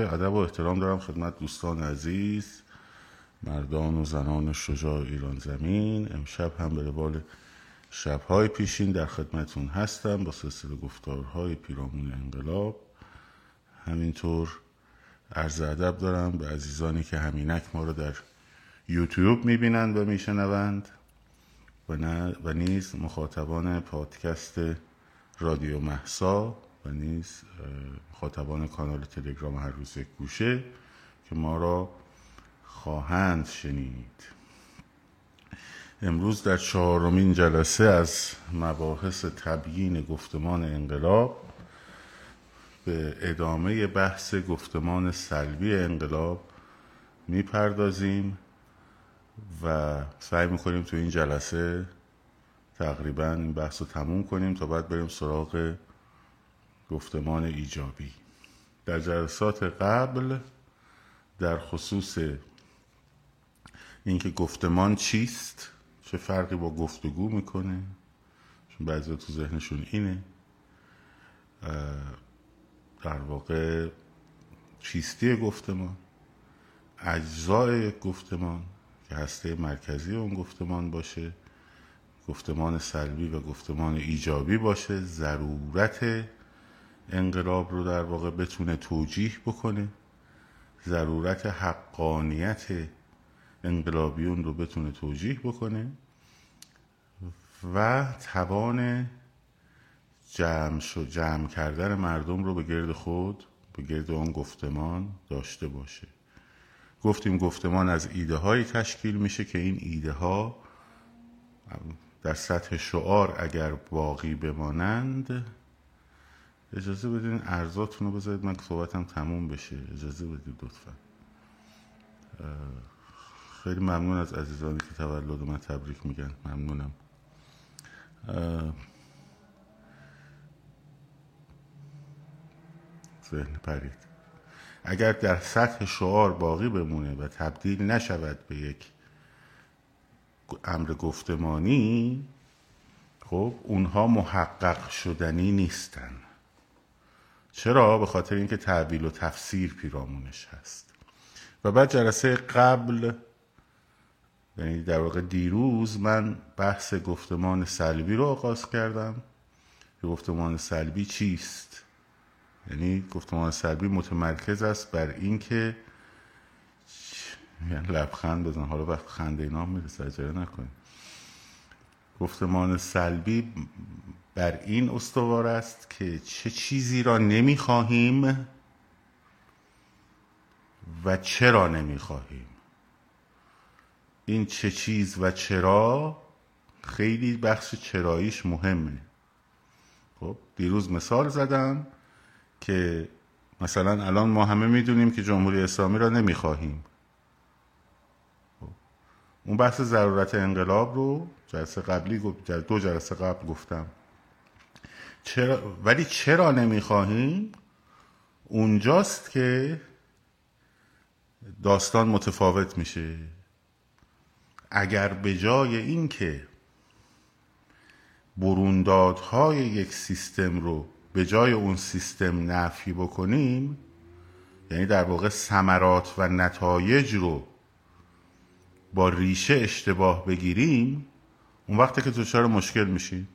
ادب و احترام دارم خدمت دوستان عزیز مردان و زنان شجاع ایران زمین. امشب هم به روال شبهای پیشین در خدمتون هستم با سلسله گفتارهای پیرامون انقلاب. همینطور عرض ادب دارم به عزیزانی که همینک ما رو در یوتیوب می‌بینند و میشنوند و, و نیز مخاطبان پادکست رادیو محسا و نیز مخاطبان کانال تلگرام هر روز یک گوشه که ما را خواهند شنید. امروز در چهارمین جلسه از مباحث تبیین گفتمان انقلاب به ادامه بحث گفتمان سلبی انقلاب می‌پردازیم و سعی می‌کنیم تو این جلسه تقریبا این بحث رو تموم کنیم تا بعد بریم سراغ گفتمان ایجابی. در جلسات قبل در خصوص اینکه گفتمان چیست چه فرقی با گفتگو می‌کنه چون بعضی تو ذهنشون اینه در واقع چیستی گفتمان اجزای گفتمان که هسته مرکزی اون گفتمان باشه گفتمان سلبی و گفتمان ایجابی باشه ضرورت انقلاب رو در واقع بتونه توجیح بکنه. ضرورت حقانیت انقلابیون رو بتونه توجیح بکنه. و توان جمع, جمع کردن مردم رو به گرد خود به گرد اون گفتمان داشته باشه. گفتیم گفتمان از ایده هایی تشکیل میشه که این ایده ها در سطح شعار اگر باقی بمانند اجازه بدین ارزاتون رو بذارید من صحبتم تموم بشه. اجازه بدید لطفا. خیلی ممنون از عزیزانی که تولد من تبریک میگن. ممنونم. ذهن پرید. اگر در سطح شعار باقی بمونه و تبدیل نشود به یک امر گفتمانی خب اونها محقق شدنی نیستن. چرا؟ به خاطر اینکه تعبیل و تفسیر پیرامونش هست و بعد جلسه قبل یعنی در واقع دیروز من بحث گفتمان سلبی رو آغاز کردم گفتمان سلبی چیست؟ یعنی گفتمان سلبی متمرکز است بر اینکه یعنی لبخند بزن حالا وقت خنده اینا می‌رسه اجاره نکنید گفتمان سلبی بر این استوار است که چه چیزی را نمی‌خواهیم و چرا نمی‌خواهیم. این چه چیز و چرا خیلی بخش چراییش مهمه. خب دیروز مثال زدم که مثلا الان ما همه می‌دونیم که جمهوری اسلامی را نمی‌خواهیم. خب. اون بحث ضرورت انقلاب رو جلسه قبلی دو جلسه قبل گفتم. چرا ولی چرا نمی‌خواهیم اونجاست که داستان متفاوت میشه. اگر به جای اینکه بروندادهای یک سیستم رو به جای اون سیستم نفی بکنیم یعنی در واقع ثمرات و نتایج رو با ریشه اشتباه بگیریم اون وقتی که دچار مشکل میشیم.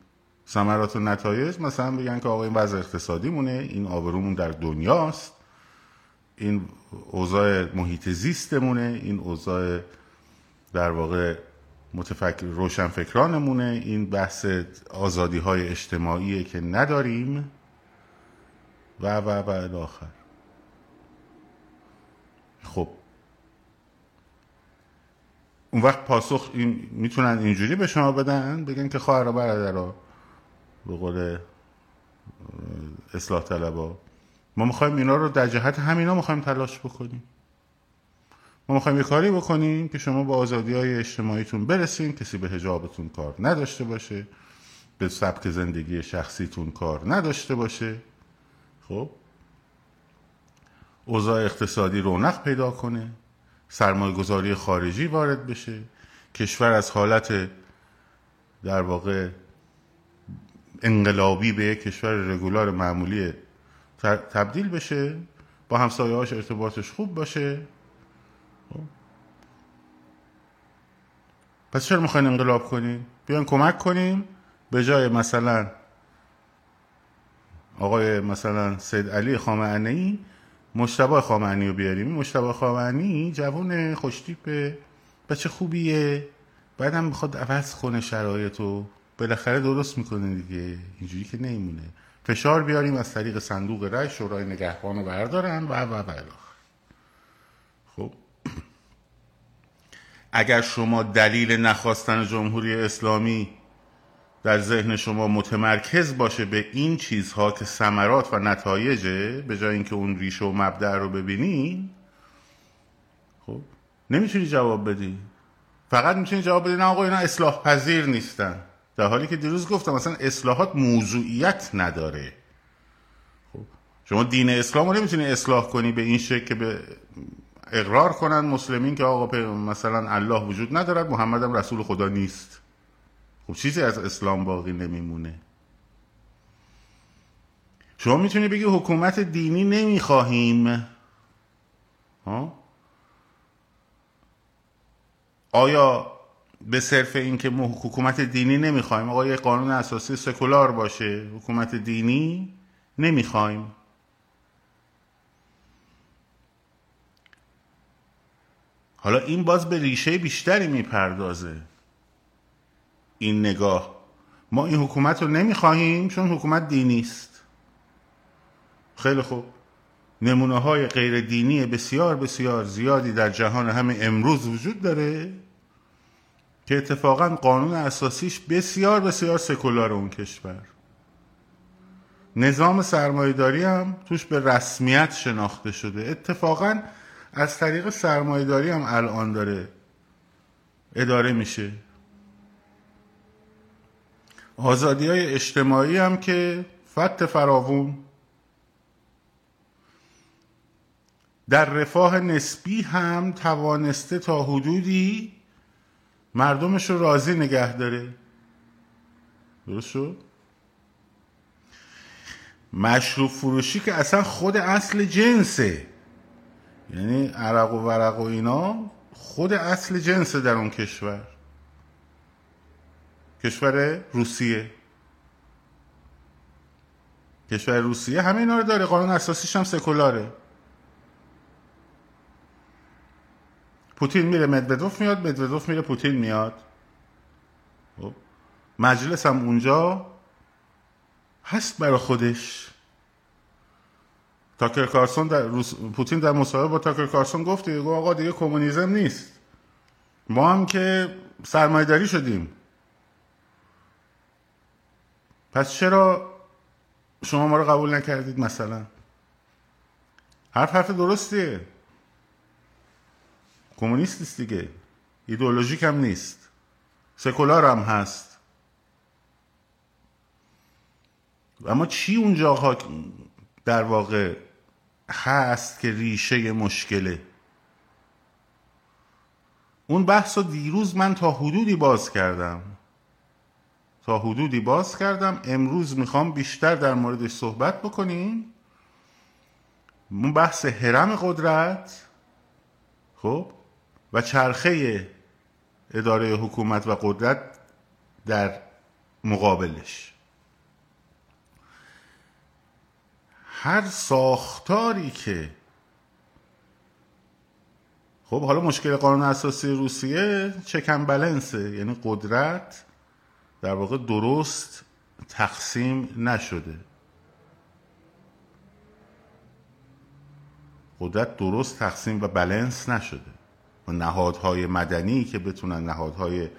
ثمرات و نتایج مثلا بگن که آقا این وضع اقتصادی مونه این آبرومون در دنیاست. این اوضاع محیط زیستمونه این اوضاع در واقع متفکر روشنفکرانمونه. این بحث آزادی های اجتماعی که نداریم. و و و الاخر خب. اون وقت پاسخ این می‌تونن اینجوری به شما بدن؟ بگن که خواهر و برادر به قول اصلاح طلبا. ما می‌خوایم اینا رو در جهت همینا می‌خوایم تلاش بکنیم. ما می‌خوایم یه کاری بکنیم که شما با آزادی های اجتماعیتون برسین کسی به هجابتون کار نداشته باشه به سبک زندگی شخصیتون کار نداشته باشه. خب؟ اوضاع اقتصادی رونق پیدا کنه سرمایه گذاری خارجی وارد بشه کشور از حالت در واقع انقلابی به یک کشور رگولار معمولی تبدیل بشه با همسایه هاش ارتباطش خوب باشه. خب. پس چرا می‌خواین انقلاب کنیم بیاین کمک کنیم به جای مثلا آقای مثلا سید علی خامنه‌ای مشتبه خامنه‌ای رو بیاریم. مشتبه خامنه‌ای جوون خوشتیپه بچه خوبیه. بعدم می‌خواد عوض کنه شرایطو بالاخره درست می‌کنه دیگه. اینجوری که نمیمونه. فشار بیاریم از طریق صندوق رای شورای نگهبان رو بردارن و و و خب. اگر شما دلیل نخواستن جمهوری اسلامی در ذهن شما متمرکز باشه به این چیزها که ثمرات و نتایجه به جای اینکه اون ریشه و مبدع رو ببینی خب نمی‌تونی جواب بدی. فقط می‌تونی جواب بدی نه آقا اینا اصلاح پذیر نیستن. در حالی که دیروز گفتم مثلا اصلاحات موضوعیت نداره. خب شما دین اسلام رو نمی‌تونی اصلاح کنی به این شکل که به اقرار کنن مسلمین که آقا مثلا الله وجود ندارد محمد هم رسول خدا نیست. خب چیزی از اسلام باقی نمیمونه. شما می‌تونی بگی حکومت دینی نمی‌خواهیم؟ ها؟ آیا به صرف اینکه حکومت دینی نمی‌خوایم آقا یه قانون اساسی سکولار باشه حکومت دینی نمی‌خوایم. حالا این باز به ریشه بیشتری می‌پردازه. این نگاه. ما این حکومت رو نمی‌خواهیم چون حکومت دینی است. خیلی خوب. نمونه های غیر دینی بسیار بسیار زیادی در جهان همه امروز وجود داره. که اتفاقا قانون اساسیش بسیار بسیار سکولار اون کشور. نظام سرمایهداری هم توش به رسمیت شناخته شده. اتفاقا از طریق سرمایهداری هم الان داره اداره میشه. آزادی های اجتماعی هم که فت فراوون. در رفاه نسبی هم توانسته تا حدودی مردمش رو راضی نگه داره. درست شد؟ مشروب فروشی که اصلا خود اصل جنسه. یعنی عرق و ورق و اینا خود اصل جنسه در اون کشور. کشور روسیه. کشور روسیه همه اینا رو داره. قانون اساسیش هم سکولاره. پوتین میره مدودوف میاد مدودوف میره پوتین میاد. خب. مجلس هم اونجا هست برای خودش. تاکر کارسون در روس... پوتین در مصاحبه با تاکر کارسون گفت دیگه آقا دیگه کمونیسم نیست. ما هم که سرمایداری شدیم. پس چرا شما ما رو قبول نکردید مثلا؟ حرف حرف درستیه. کمونیست نیست دیگه. ایدئولوژیک هم نیست. سکولار هم هست. اما چی اونجا در واقع هست که ریشه مشکله؟ اون بحث رو دیروز من تا حدودی باز کردم. تا حدودی باز کردم. امروز می‌خوام بیشتر در موردش صحبت بکنیم. اون بحث حرم قدرت. خب؟ و چرخه اداره حکومت و قدرت در مقابلش. هر ساختاری که خب حالا مشکل قانون اساسی روسیه چکن بلنسه یعنی قدرت در واقع درست تقسیم نشده. قدرت درست تقسیم و بلنس نشده. و نهادهای مدنی که بتونن نهادهای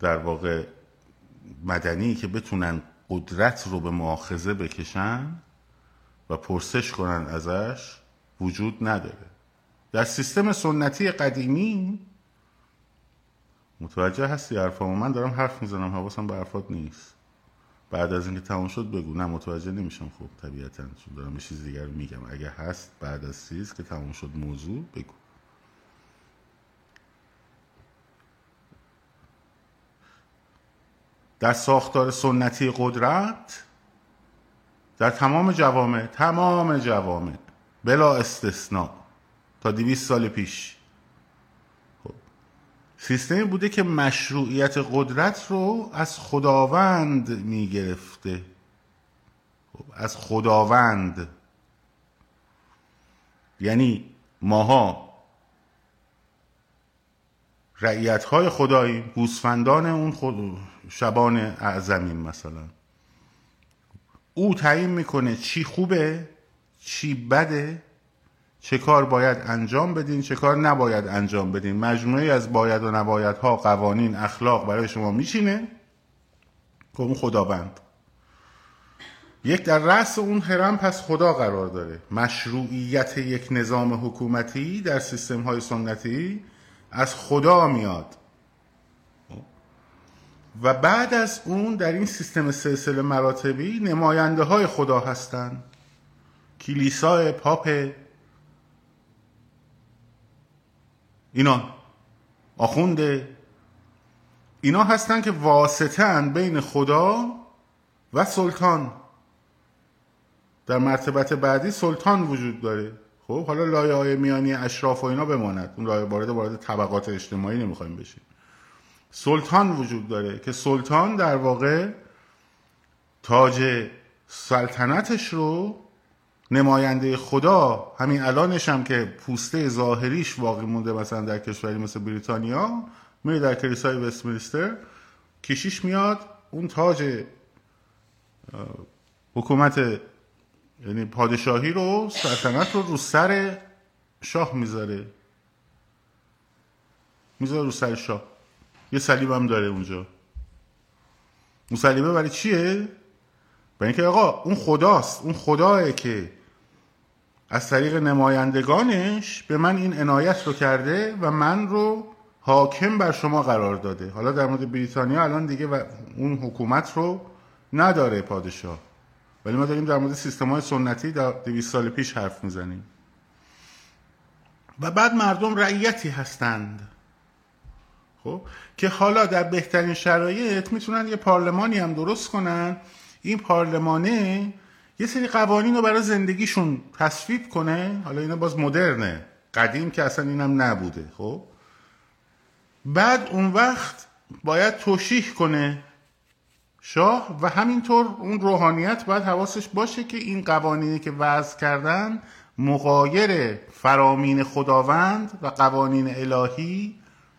در واقع مدنی که بتونن قدرت رو به مؤاخذه بکشن و پرسش کنن ازش وجود نداره. در سیستم سنتی قدیمی متوجه هستی حرفامو من دارم حرف می‌زنم حواسم به حرفات نیست. بعد از اینکه تموم شد بگو. نه متوجه نمیشم. خب طبیعتا چون دارم چیز دیگر میگم. اگه هست بعد از چیز که تموم شد موضوع بگو. در ساختار سنتی قدرت در تمام جوامع تمام جوامع بلا استثناء تا دیویست سال پیش خب. سیستمی بوده که مشروعیت قدرت رو از خداوند می‌گرفته خب. از خداوند یعنی ماها رعیت های خدایی گوسفندان اون خود شبان اعظمین مثلا. او تعیین می‌کنه چی خوبه چی بده چه کار باید انجام بدین چه کار نباید انجام بدین. مجموعه از باید و نباید ها قوانین اخلاق برای شما میچینه. که اون خداوند. یک در رأس اون هرم پس خدا قرار داره. مشروعیت یک نظام حکومتی در سیستم های سنتی از خدا میاد. و بعد از اون در این سیستم سلسله مراتبی نماینده های خدا هستند کلیسا پاپ اینا آخونده اینا هستن که واسطن بین خدا و سلطان. در مرتبت بعدی سلطان وجود داره. خب حالا لایه های میانی اشراف و اینا بماند. اون لایه وارد وارد طبقات اجتماعی نمی‌خوایم بشیم. سلطان وجود داره که سلطان در واقع تاج سلطنتش رو نماینده خدا همین الانش هم که پوسته ظاهریش واقعی مونده مثلا در کشوری مثل بریتانیا میره در کلیسای وستمینستر کشیش میاد اون تاج حکومت یعنی پادشاهی رو سلطنت رو رو سر شاه می‌ذاره. می‌ذاره رو سر شاه. یه صلیب هم داره اونجا. اون صلیبه برای چیه؟ برای اینکه آقا اون خداست. اون خداه که از طریق نمایندگانش به من این عنایت رو کرده و من رو حاکم بر شما قرار داده. حالا در مورد بریتانیا الان دیگه و اون حکومت رو نداره پادشاه. ولی ما داریم در مورد سیستم های سنتی در دویست سال پیش حرف می‌زنیم. و بعد مردم رعیتی هستند. خب؟ که حالا در بهترین شرایط می‌تونن یه پارلمانی هم درست کنن. این پارلمانه یه سری قوانین رو برای زندگیشون تصویب کنه. حالا اینا باز مدرنه. قدیم که اصلا اینم نبوده. خب؟ بعد اون وقت باید توشیح کنه شاه و همینطور اون روحانیت باید حواسش باشه که این قوانینی که وضع کردن مقایر فرامین خداوند و قوانین الهی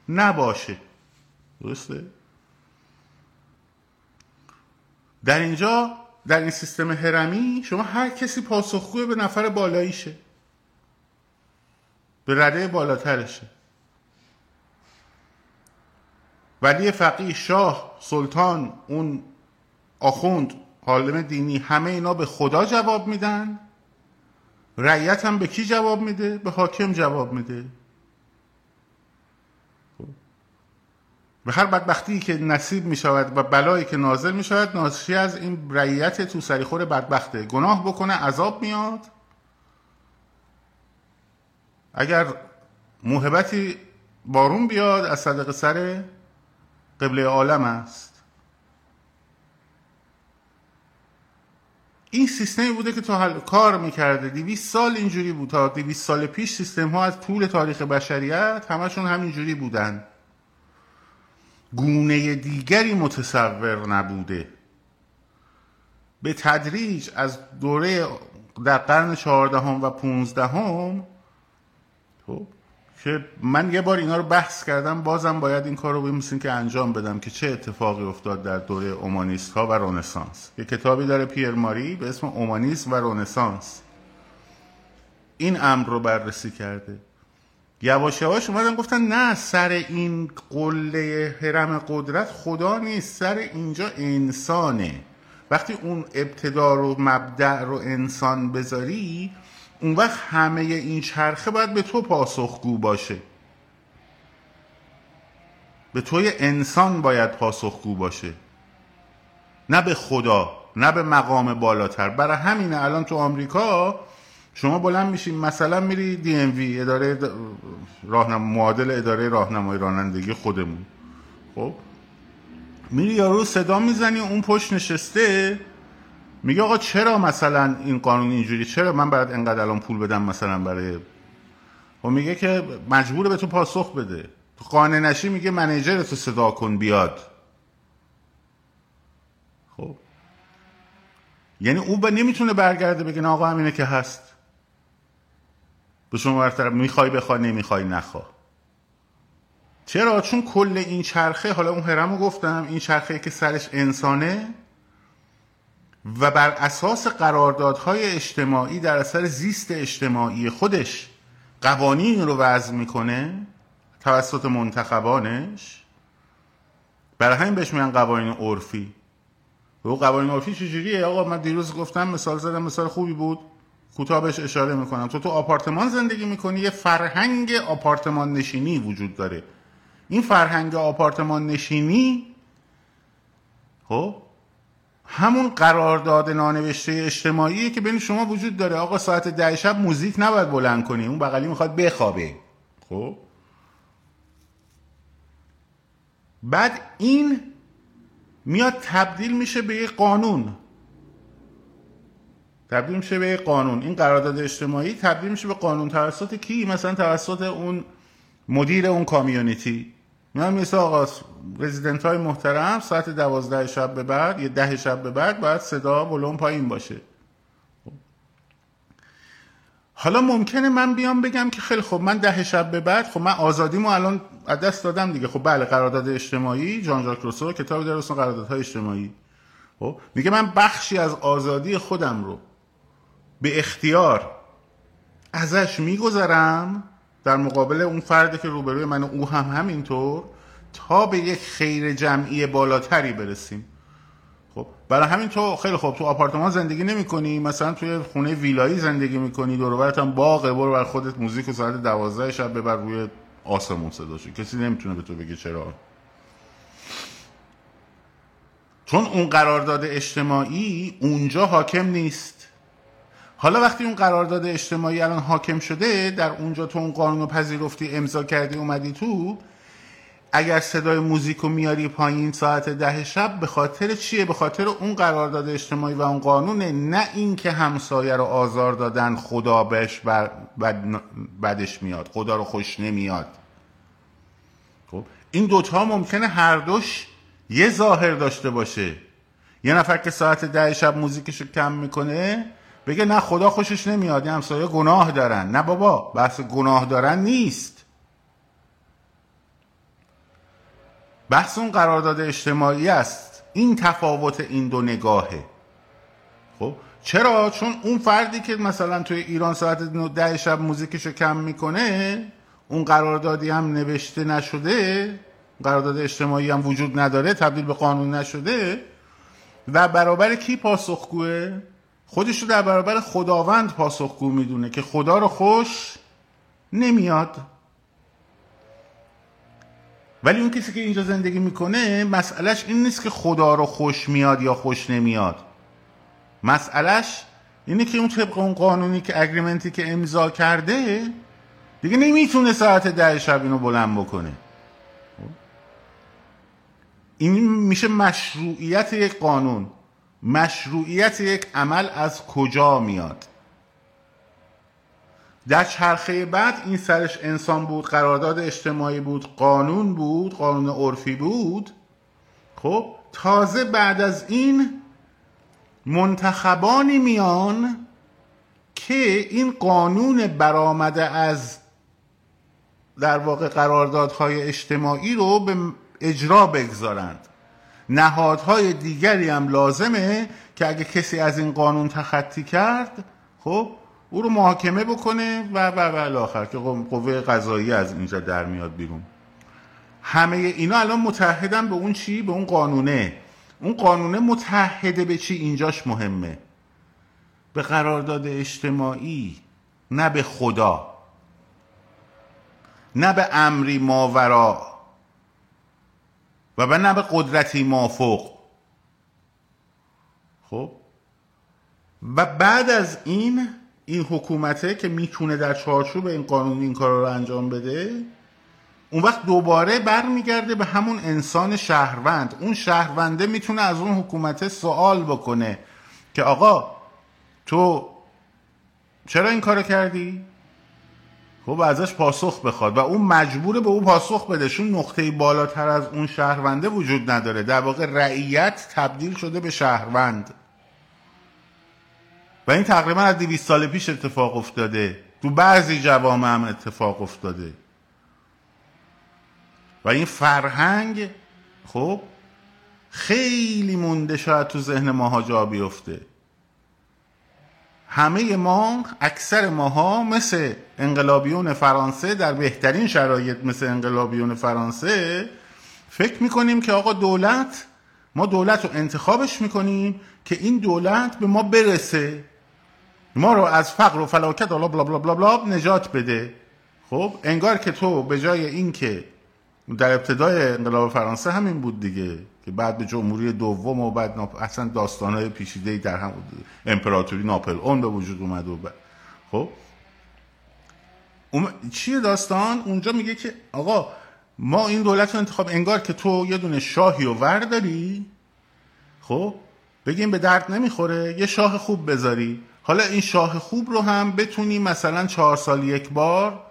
نباشه. درسته؟ در اینجا در این سیستم هرمی شما هر کسی پاسخگوی به نفر بالاییشه. به رده بالاترشه. ولی فقیه شاه سلطان اون آخوند حالم دینی همه اینا به خدا جواب میدن؟ رعیت هم به کی جواب میده؟ به حاکم جواب میده. و هر بدبختی که نصیب می شود و بلایی که نازل می شود ناشی از این رعیت تو سریخور بدبخته. گناه بکنه عذاب میاد. اگر موهبتی بارون بیاد از صدق سر قبله عالم است. این سیستمی بوده که تا حل کار می‌کرده. دیویس سال اینجوری بود. تا دیویس سال پیش سیستم ها از طول تاریخ بشریت همشون همینجوری بودن. گونه دیگری متصور نبوده. به تدریج از دوره در قرن چهاردهم و پونزدهم خب که من یه بار اینا رو بحث کردم بازم باید این کار رو بمیسیم که انجام بدم که چه اتفاقی افتاد در دوره اومانیست ها و رونسانس یه کتابی داره پیر ماری به اسم اومانیسم و رونسانس این امر رو بررسی کرده. یواش یواش اومدن گفتن نه سر این قله حرم قدرت خدا نیست سر اینجا انسانه. وقتی اون ابتدا رو مبدع رو انسان بذاری اون وقت همه این چرخه باید به تو پاسخگو باشه. به توی انسان باید پاسخگو باشه. نه به خدا نه به مقام بالاتر. برای همینه الان تو آمریکا شما بلند میشین مثلا میری دی ام وی اداره راهنم معادل اداره راهنمایی رانندگی خودمون. خب؟ میری یارو صدا می‌زنی اون پشت نشسته میگه آقا چرا مثلا این قانون اینجوری؟ چرا من برات انقدر الان پول بدم مثلا برای و خب میگه که مجبور به تو پاسخ بده. تو قانع نشی میگه منیجر تو صدا کن بیاد. خب. یعنی او با نمی‌تونه برگرده بگه آقا همینه که هست. به شما برطرف می‌خوای بخوای نمی‌خوای نخوا. چرا؟ چون کل این چرخه حالا اون هرمو گفتم این چرخه که سرش انسانه و بر اساس قراردادهای اجتماعی در اثر زیست اجتماعی خودش قوانین رو وضع می‌کنه توسط منتخبانش. برای همین بهش میگن قوانین عرفی. و قوانین عرفی چجوریه؟ آقا من دیروز گفتم مثال زدم مثال خوبی بود. کوتاه بهش اشاره می‌کنم. تو تو آپارتمان زندگی می‌کنی یه فرهنگ آپارتمان نشینی وجود داره. این فرهنگ آپارتمان نشینی خب همون قرارداد نانوشته اجتماعی که بین شما وجود داره. آقا ساعت ده شب موزیک نباید بلند کنی. اون بغلی می‌خواد بخوابه. خب؟ بعد این میاد تبدیل میشه به یک قانون. تبدیل میشه به یک قانون. این قرارداد اجتماعی تبدیل میشه به قانون توسط کی؟ مثلا توسط اون مدیر اون کامیونیتی. میان مثل آقا رزیدنت های محترم ساعت دوازده شب به بعد یه ده شب به بعد باید صدا بلون پایین باشه. حالا ممکنه من بیام بگم که خیلی خب من ده شب به بعد خب من آزادیمو الان از دست دادم دیگه. خب بله قرارداد اجتماعی جان ژاک روسو کتابی داره اسم قراردادهای اجتماعی. خب میگه من بخشی از آزادی خودم رو به اختیار ازش میگذرم. در مقابل اون فردی که روبروی من او هم همینطور تا به یک خیر جمعی بالاتری برسیم. خب برای همین تو خیلی خوب تو آپارتمان زندگی نمی کنی مثلا توی خونه ویلایی زندگی می‌کنی دور هم باغه برو بر خودت موزیک و ساعت دوازده شب ببر روی آسمون صداشو کسی نمی‌تونه به تو بگه چرا. چون اون قرارداد اجتماعی اونجا حاکم نیست. حالا وقتی اون قرارداد اجتماعی الان حاکم شده در اونجا تو اون قانون پذیرفتی امضا کردی اومدی تو اگر صدای موزیک رو میاری پایین ساعت ده شب به خاطر چیه؟ به خاطر اون قرارداد اجتماعی و اون قانونه نه اینکه همسایه رو آزار دادن خدا بهش بد بدش میاد خدا رو خوش نمیاد. خب این دوتا ممکنه هر دوش یه ظاهر داشته باشه. یه نفر که ساعت ده شب موزیکش رو کم می‌کنه بگه نه خدا خوشش نمیاد این همسایه گناه دارن. نه بابا بحث گناه دارن نیست. بحث اون قرارداد اجتماعی است. این تفاوت این دو نگاهه. خب چرا؟ چون اون فردی که مثلا توی ایران ساعت ده شب موزیکشو کم می‌کنه اون قراردادی هم نوشته نشده قرارداد اجتماعی هم وجود نداره تبدیل به قانون نشده و برابر کی پاسخگوه؟ خودش رو در برابر خداوند پاسخگو می‌دونه که خدا رو خوش نمیاد. ولی اون کسی که اینجا زندگی می‌کنه مسئلهش این نیست که خدا رو خوش میاد یا خوش نمیاد. مسئلهش اینه که اون طبق اون قانونی که اگریمنتی که امضا کرده دیگه نمی‌تونه ساعت ده شب اینو بلند بکنه. این میشه مشروعیت یک قانون. مشروعیت یک عمل از کجا میاد؟ در چرخه بعد این سرش انسان بود قرارداد اجتماعی بود قانون بود قانون عرفی بود. خب تازه بعد از این منتخبانی میان که این قانون برآمده از در واقع قراردادهای اجتماعی رو به اجرا بگذارند. نهادهای دیگری هم لازمه که اگه کسی از این قانون تخطی کرد خب او رو محاکمه بکنه و و و آخر. که قوه قضایی از اینجا در میاد بیرون. همه اینا الان متحدن به اون چی؟ به اون قانونه. اون قانونه متحده به چی؟ اینجاش مهمه. به قرارداد اجتماعی نه به خدا. نه به امری ماورا. و به نه به قدرتی مافوق خب؟ و بعد از این این حکومته که می‌تونه در چارچوب این قانون این کار رو انجام بده اون وقت دوباره برمیگرده به همون انسان شهروند. اون شهرونده می‌تونه از اون حکومته سوال بکنه که آقا تو چرا این کارو کردی؟ خب ازش پاسخ بخواد و اون مجبور به اون پاسخ بده چون نقطه بالاتر از اون شهرونده وجود نداره. در واقع رعیت تبدیل شده به شهروند. و این تقریبا از 200 سال پیش اتفاق افتاده. تو بعضی جوامع هم اتفاق افتاده. و این فرهنگ خب خیلی مونده شاید تو ذهن ماها جا بیفته. همه ما اکثر ماها مثل انقلابیون فرانسه در بهترین شرایط مثل انقلابیون فرانسه فکر می‌کنیم که آقا دولت ما دولت رو انتخابش می‌کنیم که این دولت به ما برسه. ما رو از فقر و فلاکت بلا بلا بلا بلا, بلا نجات بده. خب انگار که تو به جای اینکه در ابتدای انقلاب فرانسه همین بود دیگه. که بعد به جمهوری دوم و بعد ناپ... اصلا داستانهای پیشیده در هم امپراتوری ناپل اون به وجود اومد و بعد خب؟ اوم... چیه داستان؟ اونجا میگه که آقا ما این دولت رو انتخاب انگار که تو یه دونه شاهی و ور داری خب؟ بگیم به درد نمی‌خوره یه شاه خوب بذاری. حالا این شاه خوب رو هم بتونی مثلا چهار سال یک بار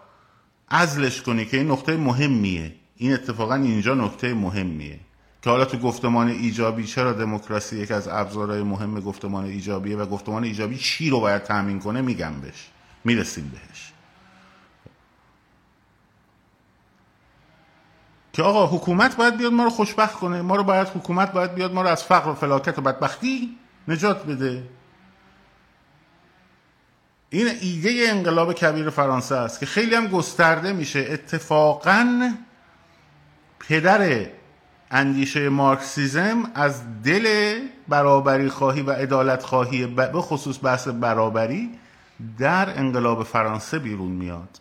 ازلش کنی که این نقطه مهمیه. این اتفاقا اینجا نکته مهمیه. که حالا تو گفتمان ایجابی چرا دموکراسی یک از ابزارهای مهم گفتمان ایجابیه و گفتمان ایجابی چی رو باید تامین کنه؟ میگم بهش. می‌رسیم بهش. که آقا حکومت باید بیاد ما رو خوشبخت کنه ما رو باید حکومت باید بیاد ما رو از فقر و فلاکت و بدبختی نجات بده. این ایده انقلاب کبیر فرانسه است که خیلی هم گسترده میشه. اتفاقا پدر اندیشه مارکسیزم از دل برابری خواهی و عدالت خواهی به خصوص بحث برابری در انقلاب فرانسه بیرون میاد.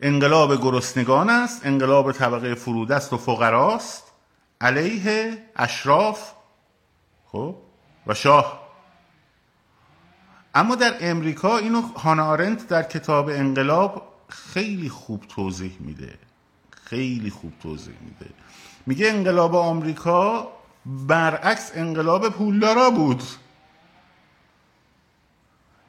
انقلاب گرسنگان است انقلاب طبقه فرودست و فقراست علیه اشراف خب و شاه. اما در امریکا اینو هانا آرنت در کتاب انقلاب خیلی خوب توضیح میده. خیلی خوب توضیح میده. میگه انقلاب آمریکا برعکس انقلاب پولدارا بود.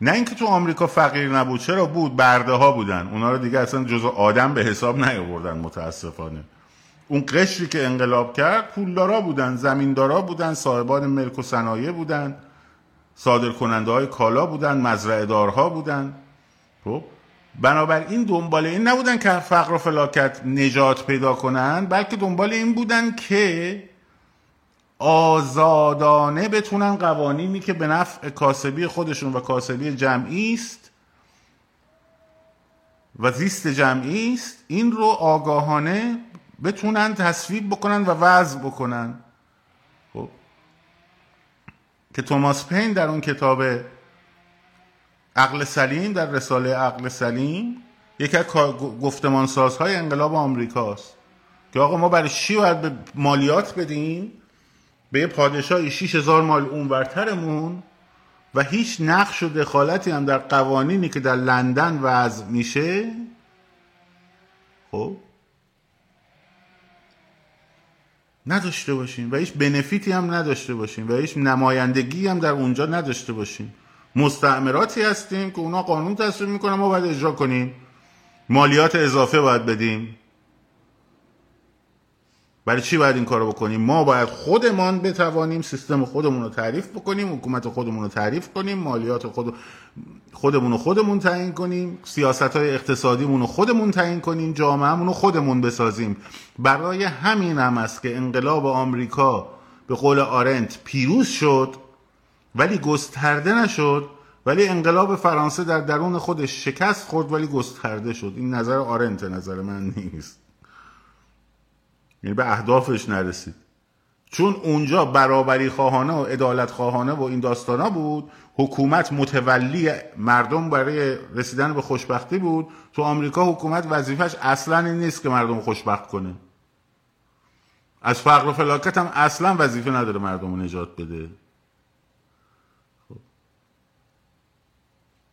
نه اینکه تو آمریکا فقیر نبود چرا بود؟ برده ها بودن. اونا رو دیگه اصلا جزو آدم به حساب نیاوردن متاسفانه. اون قشری که انقلاب کرد پولدارا بودن زمیندارا بودن صاحبان ملک و صنایع بودن صادر کننده های کالا بودن مزرعه دارها بودن. خب؟ بنابراین دنبال این نبودن که فقر و فلاکت نجات پیدا کنن بلکه دنبال این بودن که آزادانه بتونن قوانینی که به نفع کاسبی خودشون و کاسبی جمعی است و زیست جمعی است این رو آگاهانه بتونن تصویب بکنن و وضع بکنن. خب. که توماس پین در اون کتاب عقل سلیم در رساله عقل سلیم یکی از گفتمانسازهای انقلاب آمریکاست. که آقا ما برای چی باید به مالیات بدیم؟ به یه پادشاهی 6000 مال اونورترمون و هیچ نقش و دخالتی هم در قوانینی که در لندن وضع میشه؟ خب. نداشته باشیم و هیچ بنفیتی هم نداشته باشیم و هیچ نمایندگی هم در اونجا نداشته باشیم. مستعمراتی هستیم که اونا قانون تصویب می‌کنن ما باید اجرا کنیم. مالیات اضافه باید بدیم. برای چی باید این کارو بکنیم؟ ما باید خودمان بتوانیم سیستم خودمون رو تعریف بکنیم حکومت خودمون رو تعریف کنیم مالیات خود خودمون رو خودمون تعیین کنیم سیاست های اقتصادیمون رو خودمون تعیین کنیم جامعهمون رو خودمون بسازیم. برای همین هم است که انقلاب آمریکا به قول آرنت پیروز شد. ولی گسترده نشد. ولی انقلاب فرانسه در درون خودش شکست خورد ولی گسترده شد. این نظر آرنت نظر من نیست. یعنی به اهدافش نرسید. چون اونجا برابری خواهانه و عدالت خواهانه و این داستانا بود حکومت متولی مردم برای رسیدن به خوشبختی بود. تو آمریکا حکومت وظیفش اصلا این نیست که مردم خوشبخت کنه. از فقر و فلاکت هم اصلا وظیفه نداره مردم رو نجات بده.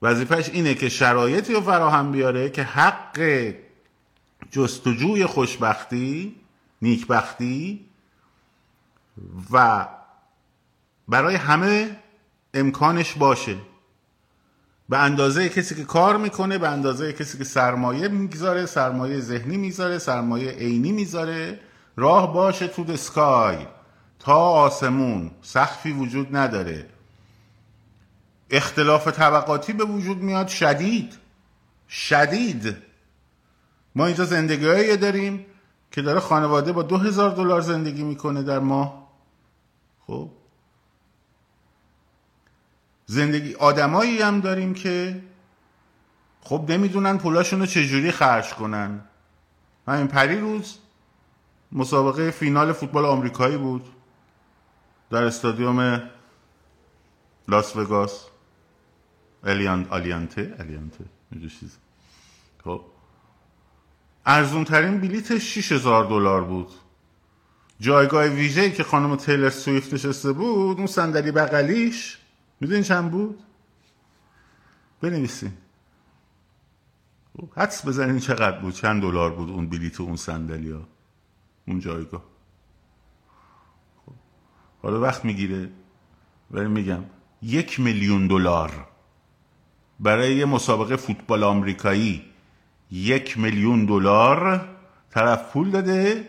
وظیفش اینه که شرایطی رو فراهم بیاره که حق جستجوی خوشبختی نیکبختی و برای همه امکانش باشه. به اندازه کسی که کار می‌کنه به اندازه کسی که سرمایه می‌گذاره سرمایه ذهنی می‌ذاره سرمایه عینی می‌ذاره راه باشه تو سکای تا آسمون. سخفی وجود نداره. اختلاف طبقاتی به وجود میاد. شدید. شدید. ما اینجا زندگی داریم که داره خانواده با دو هزار دلار زندگی می‌کنه در ماه. خب؟ زندگی آدمایی هم داریم که خب نمی‌دونن پولاشون رو چجوری خرج کنن. همین پری روز مسابقه فینال فوتبال آمریکایی بود در استادیوم لاس وگاس. الیان آلیانته الیانته. چیز. خب. ارزون ترین بلیتش 6000 دلار بود. جایگاه ویژه‌ای که خانم تیلر سویفت نشسته بود اون صندلی بغلیش. می‌دونین چند بود؟ بنویسین. حدس بزنین چقدر بود. چند دلار بود اون بلیت اون صندلی ها؟ اون جایگاه. خب. حالا وقت می‌گیره. ولی میگم. یک میلیون دلار. برای یه مسابقه فوتبال آمریکایی یک میلیون دلار طرف پول داده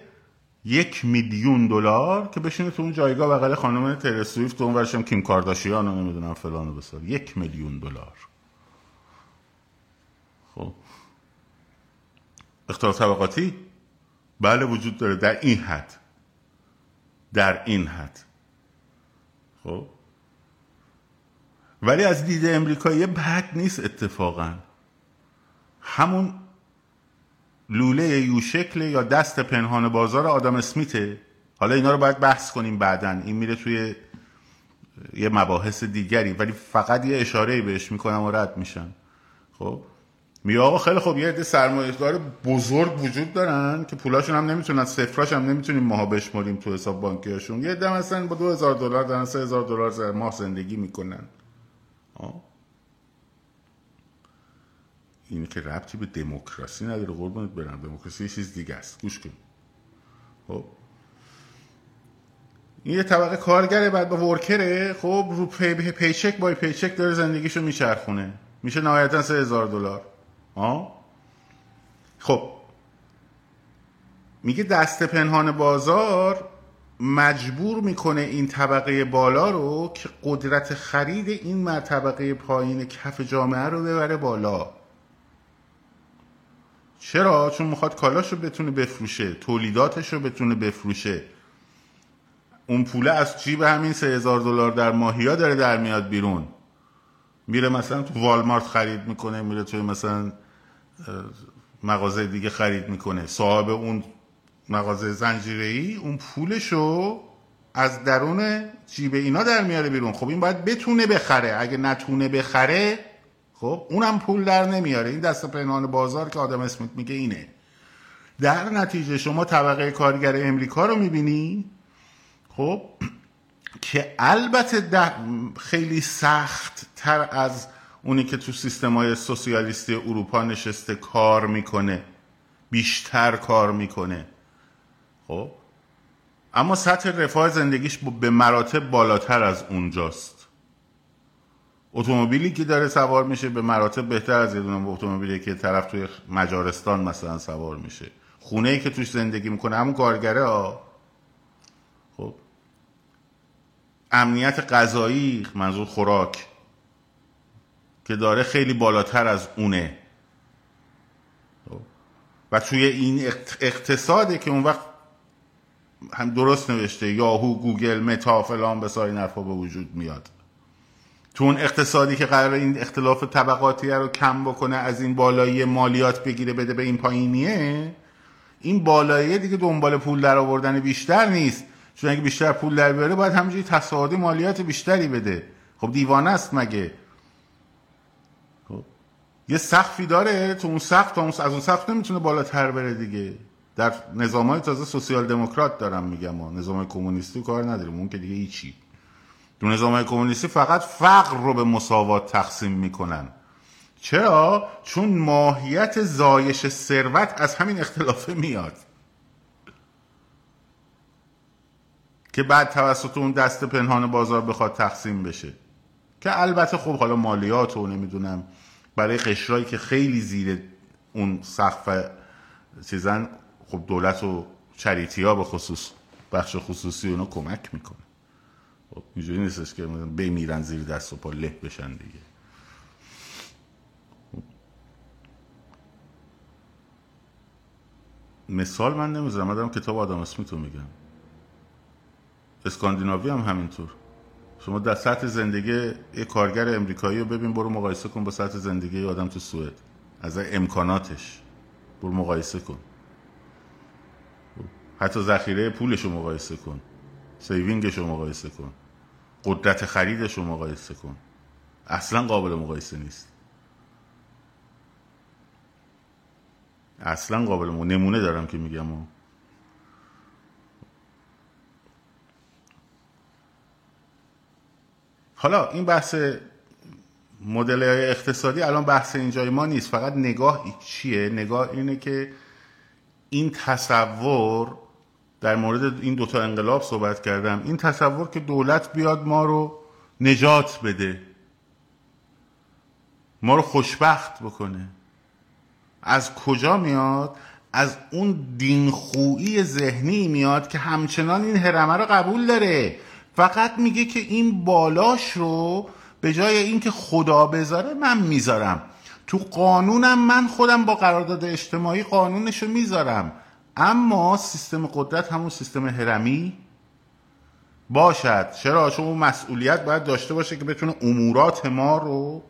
یک میلیون دلار که بشینه تو اون جایگاه بغل خانم تیر سویفت اون ورشم کیم کارداشیان رو نمی‌دونم فلان و بسار. یک میلیون دلار. خب. اختلاف طبقاتی؟ بله وجود داره. در این حد. در این حد. خب. ولی از دید امریکایی بد نیست اتفاقا. همون لوله یو شکل یا دست پنهان بازار آدم اسمیته. حالا اینا رو باید بحث کنیم بعدا. این میره توی یه مباحث دیگری. ولی فقط یه اشاره بهش می‌کنم و رد میشن خب؟ می آقا خیلی خوب یه عده سرمایه‌دار بزرگ وجود دارن که پولاشون هم نمی‌تونن صفراش هم نمی‌تونیم ماها بشمریم تو حساب بانکیشون یه عده مثلا با 2000 دلار دارن 3000 دلار ماه زندگی می‌کنن. این که ربطی به دموکراسی نداره. قربونت برم. دموکراسی چیز دیگه است. گوش کن. خب. این یه طبقه کارگره بعد با ورکره. خب رو پی پیچک با پیچک داره زندگیشو میچرخونه. میشه نهایتا سه هزار دلار. خب. میگه دست پنهان بازار مجبور می‌کنه این طبقه بالا رو که قدرت خرید این طبقه پایین کف جامعه رو ببره بالا. چرا؟ چون می‌خواد کالاش رو بتونه بفروشه تولیداتش رو بتونه بفروشه. اون پوله از جیب همین سه هزار دلار در ماهیا داره در میاد بیرون؟ میره مثلا تو والمارت خرید می‌کنه میره توی مثلا مغازه دیگه خرید می‌کنه. صاحب اون مغازه زنجیره ای اون پولشو از درون جیب اینا در میاره بیرون. خب این باید بتونه بخره. اگه نتونه بخره خب اونم پول در نمیاره. این دست پنهان بازار که آدم اسمیت میگه اینه. در نتیجه شما طبقه کارگر امریکا رو می‌بینی؟ خب که البته خیلی سخت تر از اونی که تو سیستم های سوسیالیستی اروپا نشسته کار می‌کنه. بیشتر کار می‌کنه. خب؟ اما سطح رفاه زندگیش به مراتب بالاتر از اونجاست. اتومبیلی که داره سوار میشه به مراتب بهتر از یه دونه اتومبیلی که طرف توی مجارستان مثلا سوار میشه. خونه ای که توش زندگی می‌کنه همون کارگره ها. خب؟ امنیت غذایی منظور خوراک که داره خیلی بالاتر از اونه. خب. و توی این اقتصاده که اون وقت هم درست نوشته یاهو گوگل متا فلان به سایر نرفا به وجود میاد. تو اون اقتصادی که قرار این اختلاف طبقاتی رو کم بکنه از این بالایی مالیات بگیره بده به این پایینیه این بالاییه دیگه دنبال پول در آوردن بیشتر نیست. چون اگه بیشتر پول در بیاره باید همینجوری تصاعدی مالیات بیشتری بده. خب دیوانه است مگه؟ خب یه سقفی داره تو اون سقف تا از اون سقف نمی‌تونه بالاتر بره دیگه. در نظام های تازه سوسیال دموکرات دارم میگم ما نظام کمونیستی کار نداریم اون که دیگه هیچی. تو نظام کمونیستی فقط فقر رو به مساوات تقسیم می‌کنن. چرا؟ چون ماهیت زایش ثروت از همین اختلافه میاد. که بعد توسط اون دست پنهان بازار بخواد تقسیم بشه. که البته خب حالا مالیات و نمی‌دونم برای قشرایی که خیلی زیر اون سقف چیزن خب دولت و چریتی ها به خصوص بخش خصوصی اونو کمک می‌کنه. خب اینجوری نیستش که بمیرن زیر دست و پا له بشن دیگه. مثال من نمی‌ذارم من کتاب آدم اسمیتو میگم اسکاندیناوی هم همینطور. شما در سطح زندگی یه کارگر امریکایی رو ببین برو مقایسه کن با سطح زندگی آدم تو سوئد. از امکاناتش. برو مقایسه کن. حتی ذخیره پولش رو مقایسه کن. سیوینگش رو مقایسه کن. قدرت خریدش رو مقایسه کن. اصلا قابل مقایسه نیست. اصلا قابل مقایسه نمونه دارم که میگم. حالا این بحث مدل اقتصادی الان بحث اینجای ما نیست. فقط نگاه چیه؟ نگاه اینه که این تصور در مورد این دوتا انقلاب صحبت کردم. این تصور که دولت بیاد ما رو نجات بده ما رو خوشبخت بکنه از کجا میاد؟ از اون دینخویی ذهنی میاد که همچنان این هرمه رو قبول داره. فقط میگه که این بالاش رو به جای اینکه خدا بذاره من می‌ذارم. تو قانونم من خودم با قرارداد اجتماعی قانونش رو می‌ذارم. اما سیستم قدرت همون سیستم هرمی باشد. چرا؟ چون اون مسئولیت باید داشته باشه که بتونه امورات ما رو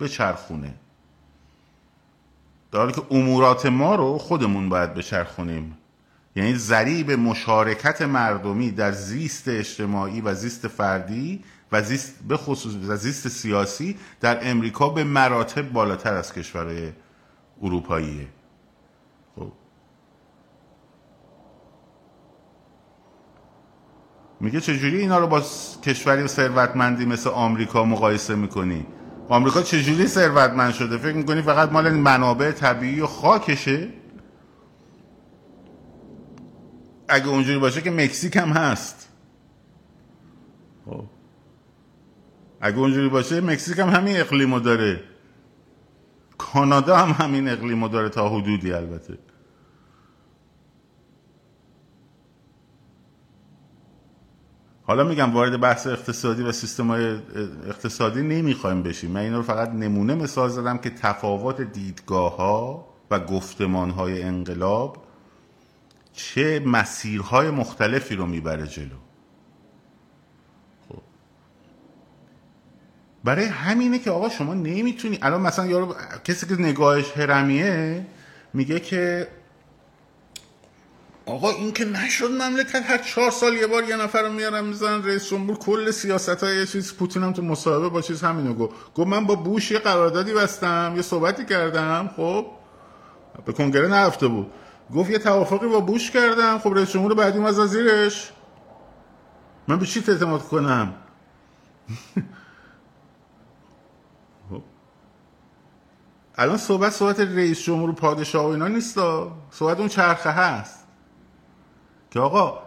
بچرخونه. در حالی که امورات ما رو خودمون باید بچرخونیم. یعنی ذریب مشارکت مردمی در زیست اجتماعی و زیست فردی و زیست به خصوص و زیست سیاسی در امریکا به مراتب بالاتر از کشورهای اروپاییه. میگه چجوری اینا رو با کشوری ثروتمندی مثل آمریکا مقایسه می‌کنی؟ آمریکا چجوری ثروتمند شده؟ فکر می‌کنی فقط مال منابع طبیعی و خاکشه؟ اگه اونجوری باشه که مکزیک هم هست. خب. اگه اونجوری باشه مکزیک هم همین اقلیمو داره. کانادا هم همین اقلیمو داره تا حدودی البته. حالا میگم وارد بحث اقتصادی و سیستم های اقتصادی نمی‌خوایم بشیم. من این رو فقط نمونه مثال زدم که تفاوت دیدگاه ها و گفتمان های انقلاب چه مسیرهای مختلفی رو می‌بره جلو. خب. برای همینه که آقا شما نمی‌تونی الان مثلا یارو کسی که نگاهش هرمیه میگه که آقا این که نشد مملکت. هر چهار سال یه بار یه نفر رو میارم می‌زنن. رئیس جمهور کل سیاست های چیز پوتین هم تو مصاحبه با چیز همینو گفت. گفت من با بوش یه قراردادی بستم یه صحبتی کردم. خب به کنگره نرفته بود. گفت یه توافقی با بوش کردم. خب رئیس جمهور بعدی از زیرش. من به چی اعتماد کنم؟ خب. الان صحبت صحبت رئیس جمهور و پادشاه و اینا نیست. صحبت اون چرخه هست. که آقا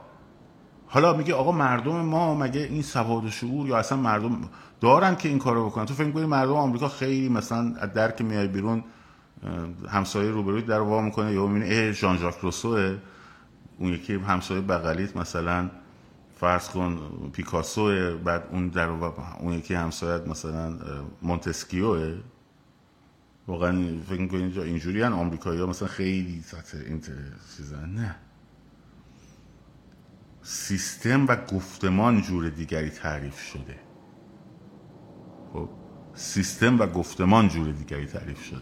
حالا میگه آقا مردم ما مگه این سواد و شعور یا اصلا مردم دارن که این کارو بکنن؟ تو فکر می‌کنی مردم آمریکا خیلی مثلا از در که میای بیرون همسایه روبروی در وا می‌کنه یا می‌بینه اه ژان ژاک روسو اون یکی همسایه بغلیت مثلا فرض کن پیکاسو بعد اون در اون یکی همسایت مثلا مونتسکیو واقعا فکر می‌کنی ان آمریکایی‌ها؟ مثلا خیلی سطح این چیزا. نه. سیستم و گفتمان جور دیگری تعریف شده. خب سیستم و گفتمان جور دیگری تعریف شده.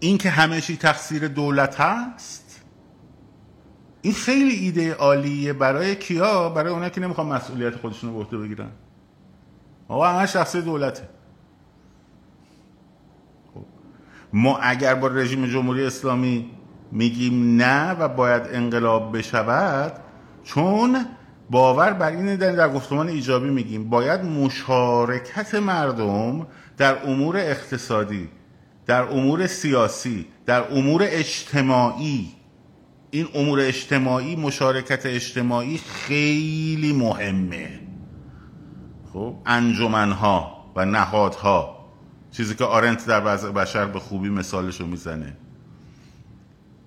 این که همه چی تقصیر دولت هست این خیلی ایده عالیه. برای کیا؟ برای اونایی که نمی‌خوان مسئولیت خودشون رو به بگیرن. آقا همه شخصی دولته. خب. ما اگر با رژیم جمهوری اسلامی میگیم نه و باید انقلاب بشود چون باور بر این در گفتمان ایجابی میگیم باید مشارکت مردم در امور اقتصادی در امور سیاسی در امور اجتماعی. این امور اجتماعی مشارکت اجتماعی خیلی مهمه. خب انجمنها و نهادها. چیزی که آرنت در وضع بشر به خوبی مثالشو می‌زنه.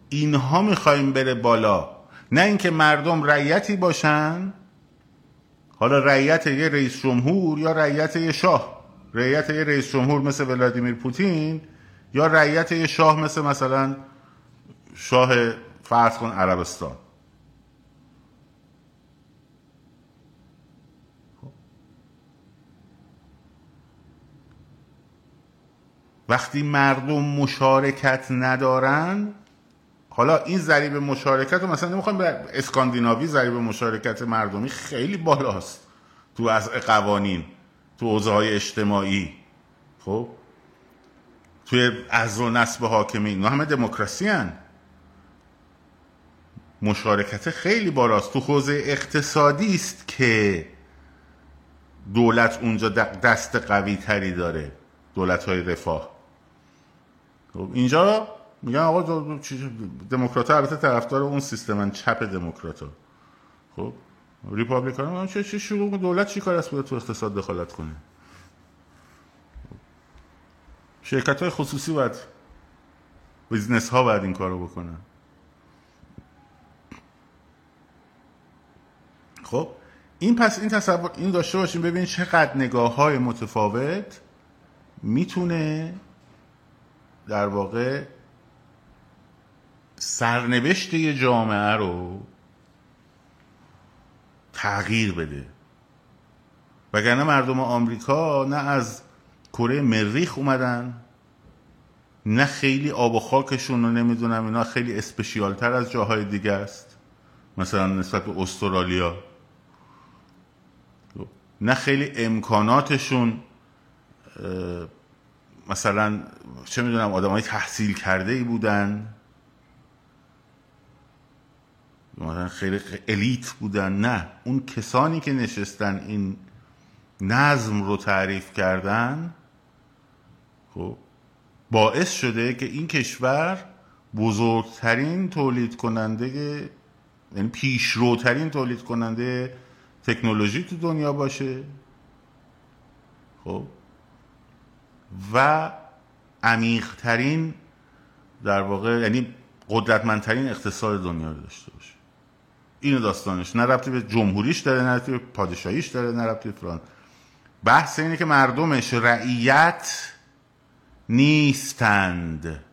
اینها می‌خوایم بره بالا. نه اینکه مردم رعیتی باشن. حالا رعیت یه رئیس جمهور یا رعیت یه شاه. رعیت یه رئیس جمهور مثل ولادیمیر پوتین یا رعیت یه شاه مثل مثلا شاه فرض کن عربستان. وقتی مردم مشارکت ندارن حالا این ضریب مشارکت رو مثلا نمی‌خوام به اسکاندیناوی ضریب مشارکت مردمی خیلی بالاست تو از قوانین تو حوزه های اجتماعی. خب؟ توی از و نسب حاکمی اینا همه دموکراسی هن. مشارکت خیلی بالاست. تو حوزه اقتصادی است که دولت اونجا دست قوی تری داره. دولت های رفاه. خب؟ اینجا میگن آقا دموکرات البته طرفدار اون سیستمن چپ دموکرات خب Republican چه چه شروع دولت چی کار است تو اقتصاد دخالت کنه؟ شرکت های خصوصی باید business ها باید این کارو بکنن. خب این پس این تصور این داشته باشیم ببینید چقدر نگاه های متفاوت می‌تونه در واقع سرنوشت یه جامعه رو تغییر بده. وگرنه مردم آمریکا نه از کره مریخ اومدن نه خیلی آب و خاکشون رو نمی‌دونم اینا خیلی اسپشیالتر از جاهای دیگه است. مثلا نسبت به استرالیا. نه خیلی امکاناتشون مثلا چه می‌دونم آدم های تحصیل کرده ای بودن مثلا خیلی الیت بودن. نه اون کسانی که نشستن این نظم رو تعریف کردن خب باعث شده که این کشور بزرگترین تولید کننده یعنی پیشروترین تولید کننده تکنولوژی تو دنیا باشه. خب و عمیقترین در واقع یعنی قدرتمندترین اقتصاد دنیا رو داشته باشه. اینو داستانش. نه ربطی به جمهوریش داره نه ربطی به پادشاهیش داره نه ربطی به فلان. بحث اینه که مردمش رعیت نیستند.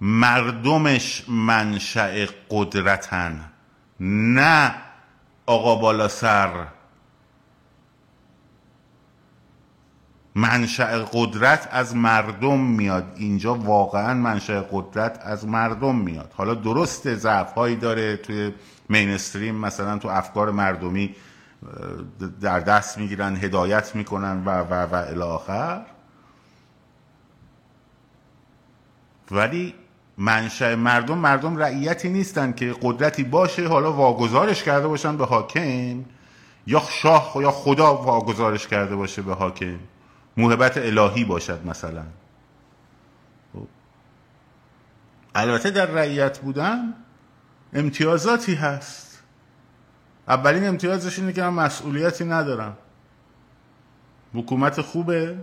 مردمش منشأ قدرتن نه آقا بالا سر. منشأ قدرت از مردم میاد. اینجا واقعا منشأ قدرت از مردم میاد. حالا درست ضعف هایی داره توی مینستریم مثلا تو افکار مردمی در دست می‌گیرن هدایت می‌کنن و و و الاخر ولی منشأ مردم مردم رعیتی نیستن که قدرتی باشه حالا واگذارش کرده باشن به حاکم یا شاه یا خدا واگذارش کرده باشه به حاکم. موهبت الهی باشد مثلا. خب. البته در رعیت بودن امتیازاتی هست. اولین امتیازش اینه که من مسئولیتی ندارم. حکومت خوبه.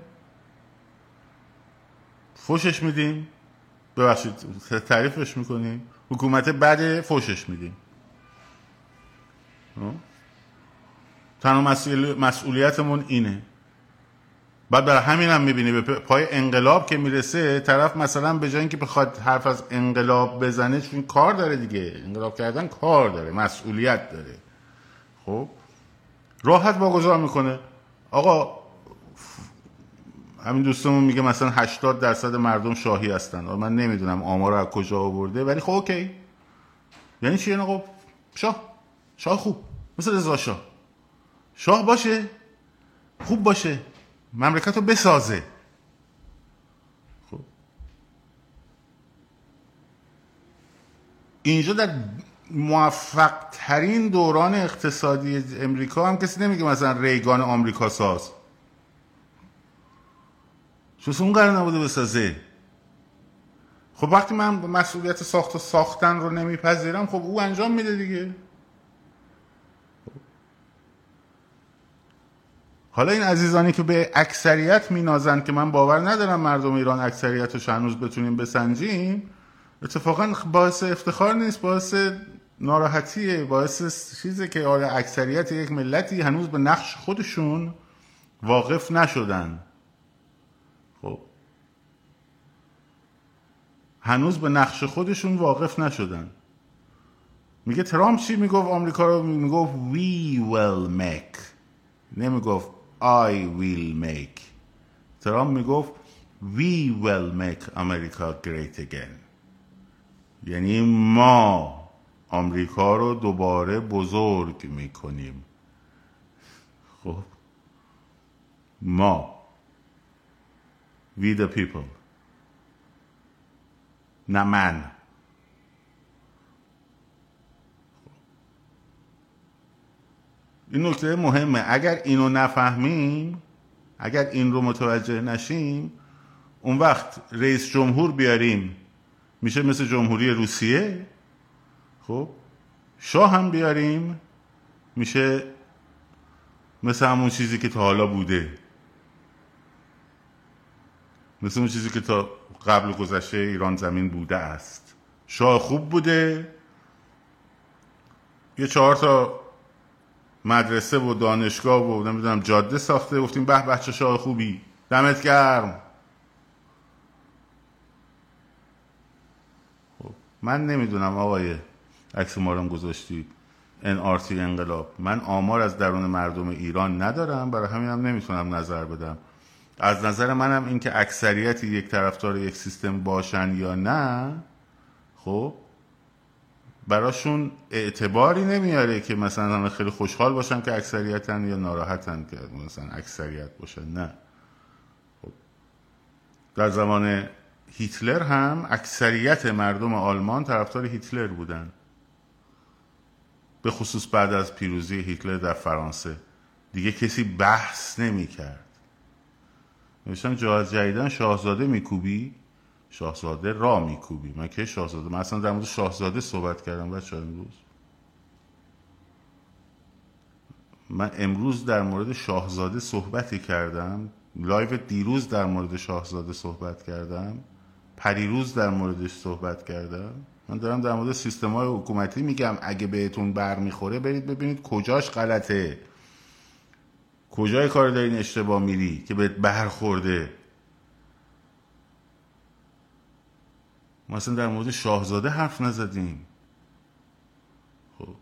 فوشش میدیم. ببخشید تعریفش می‌کنیم. حکومت بد فوشش میدیم. خب. تنها مسئولیتمون اینه. بعد برای همین هم می‌بینی به پای انقلاب که می‌رسه طرف مثلا به جای اینکه بخواد حرف از انقلاب بزنه چون کار داره دیگه. انقلاب کردن کار داره مسئولیت داره. خب؟ راحت واگذار می‌کنه. آقا همین دوستمون میگه مثلا 80 درصد مردم شاهی هستن. من نمی‌دونم آمار از کجا آورده ولی خب اوکی. یعنی چی؟ آقا شاه. شاه خوب. مثل رضا شاه. شاه باشه. خوب باشه. مملکت رو بسازه. خب. اینجا در موفق ترین دوران اقتصادی امریکا هم کسی نمیگه مثلا ریگان آمریکا ساز. چون اون قرار نبوده بسازه. خب وقتی من مسئولیت ساخت و ساختن رو نمیپذیرم خب او انجام میده دیگه. حالا این عزیزانی که به اکثریت مینازند که من باور ندارم مردم ایران اکثریتش هنوز بتونیم بسنجیم اتفاقا باعث افتخار نیست باعث ناراحتیه باعث چیزه که آره اکثریت یک ملتی هنوز به نقش خودشون واقف نشدن. خب. هنوز به نقش خودشون واقف نشدن. میگه ترامپ چی می‌گفت؟ آمریکا رو می‌گفت we will make. نمی‌گفت I will make. ترامپ می‌گفت we will make America great again. یعنی ما آمریکا رو دوباره بزرگ می‌کنیم. خب؟ ما. We the people. نه من. این نکته مهمه. اگر اینو نفهمیم اگر این رو متوجه نشیم اون وقت رئیس جمهور بیاریم میشه مثل جمهوری روسیه؟ خب شاه هم بیاریم میشه مثل همون چیزی که تا حالا بوده. مثل اون چیزی که تا قبل گذشته ایران زمین بوده است. شاه خوب بوده. یه چهار تا مدرسه و دانشگاه و نمی‌دونم جاده ساخته. گفتیم به بچه شاه خوبی. دمت گرم. خب من نمی‌دونم آقای عکس ما گذاشتید NRT انقلاب. من آمار از درون مردم ایران ندارم. برای همینم هم نمی‌تونم نظر بدم. از نظر منم این که اکثریت یک طرفدار یک سیستم باشن یا نه خب براشون اعتباری نمیاره که مثلا همه خیلی خوشحال باشن که اکثریتن یا ناراحتن که مثلا اکثریت باشن نه. خب. در زمان هیتلر هم اکثریت مردم آلمان طرفدار هیتلر بودن. به خصوص بعد از پیروزی هیتلر در فرانسه. دیگه کسی بحث نمی کرد نوشتم جهاز جدیدن شاهزاده میکوبی شاهزاده را میکوبی من که شاهزاده؟ من اصلا در مورد شاهزاده صحبت کردم بچه امروز. من امروز در مورد شاهزاده صحبتی کردم. live دیروز در مورد شاهزاده صحبت کردم. پریروز در موردش صحبت کردم. من دارم در مورد سیستم های حکومتی میگم. اگه بهتون بر می‌خوره برید ببینید کجاش غلطه. کجای کار دارین اشتباه میری که بهت برخورده؟ ما اصلا در مورد شاهزاده حرف نزدیم. خب.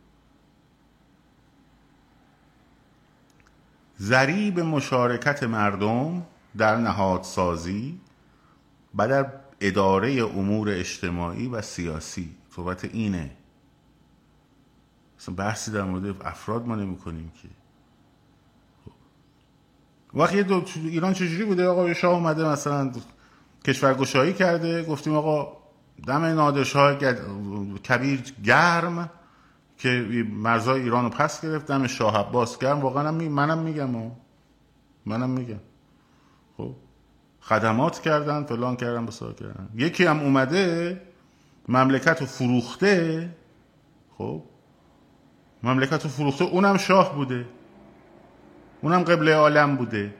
ذریب مشارکت مردم در نهادسازی و در اداره امور اجتماعی و سیاسی. صحبت اینه. اصلا بحثی در مورد افراد ما نمی کنیم که. خب. وقتی ایران چجوری بوده؟ آقا شاه اومده مثلا کشورگشایی کرده. گفتیم آقا دم نادرشاه کبیر گرم که مرزای ایران رو پس گرفت دم شاه عباس گرم. واقعا منم میگم منم میگم. خب. خدمات کردن فلان کردن بسار کردن. یکی هم اومده مملکت رو فروخته. خب. مملکت رو فروخته اونم شاه بوده. اونم قبله عالم بوده.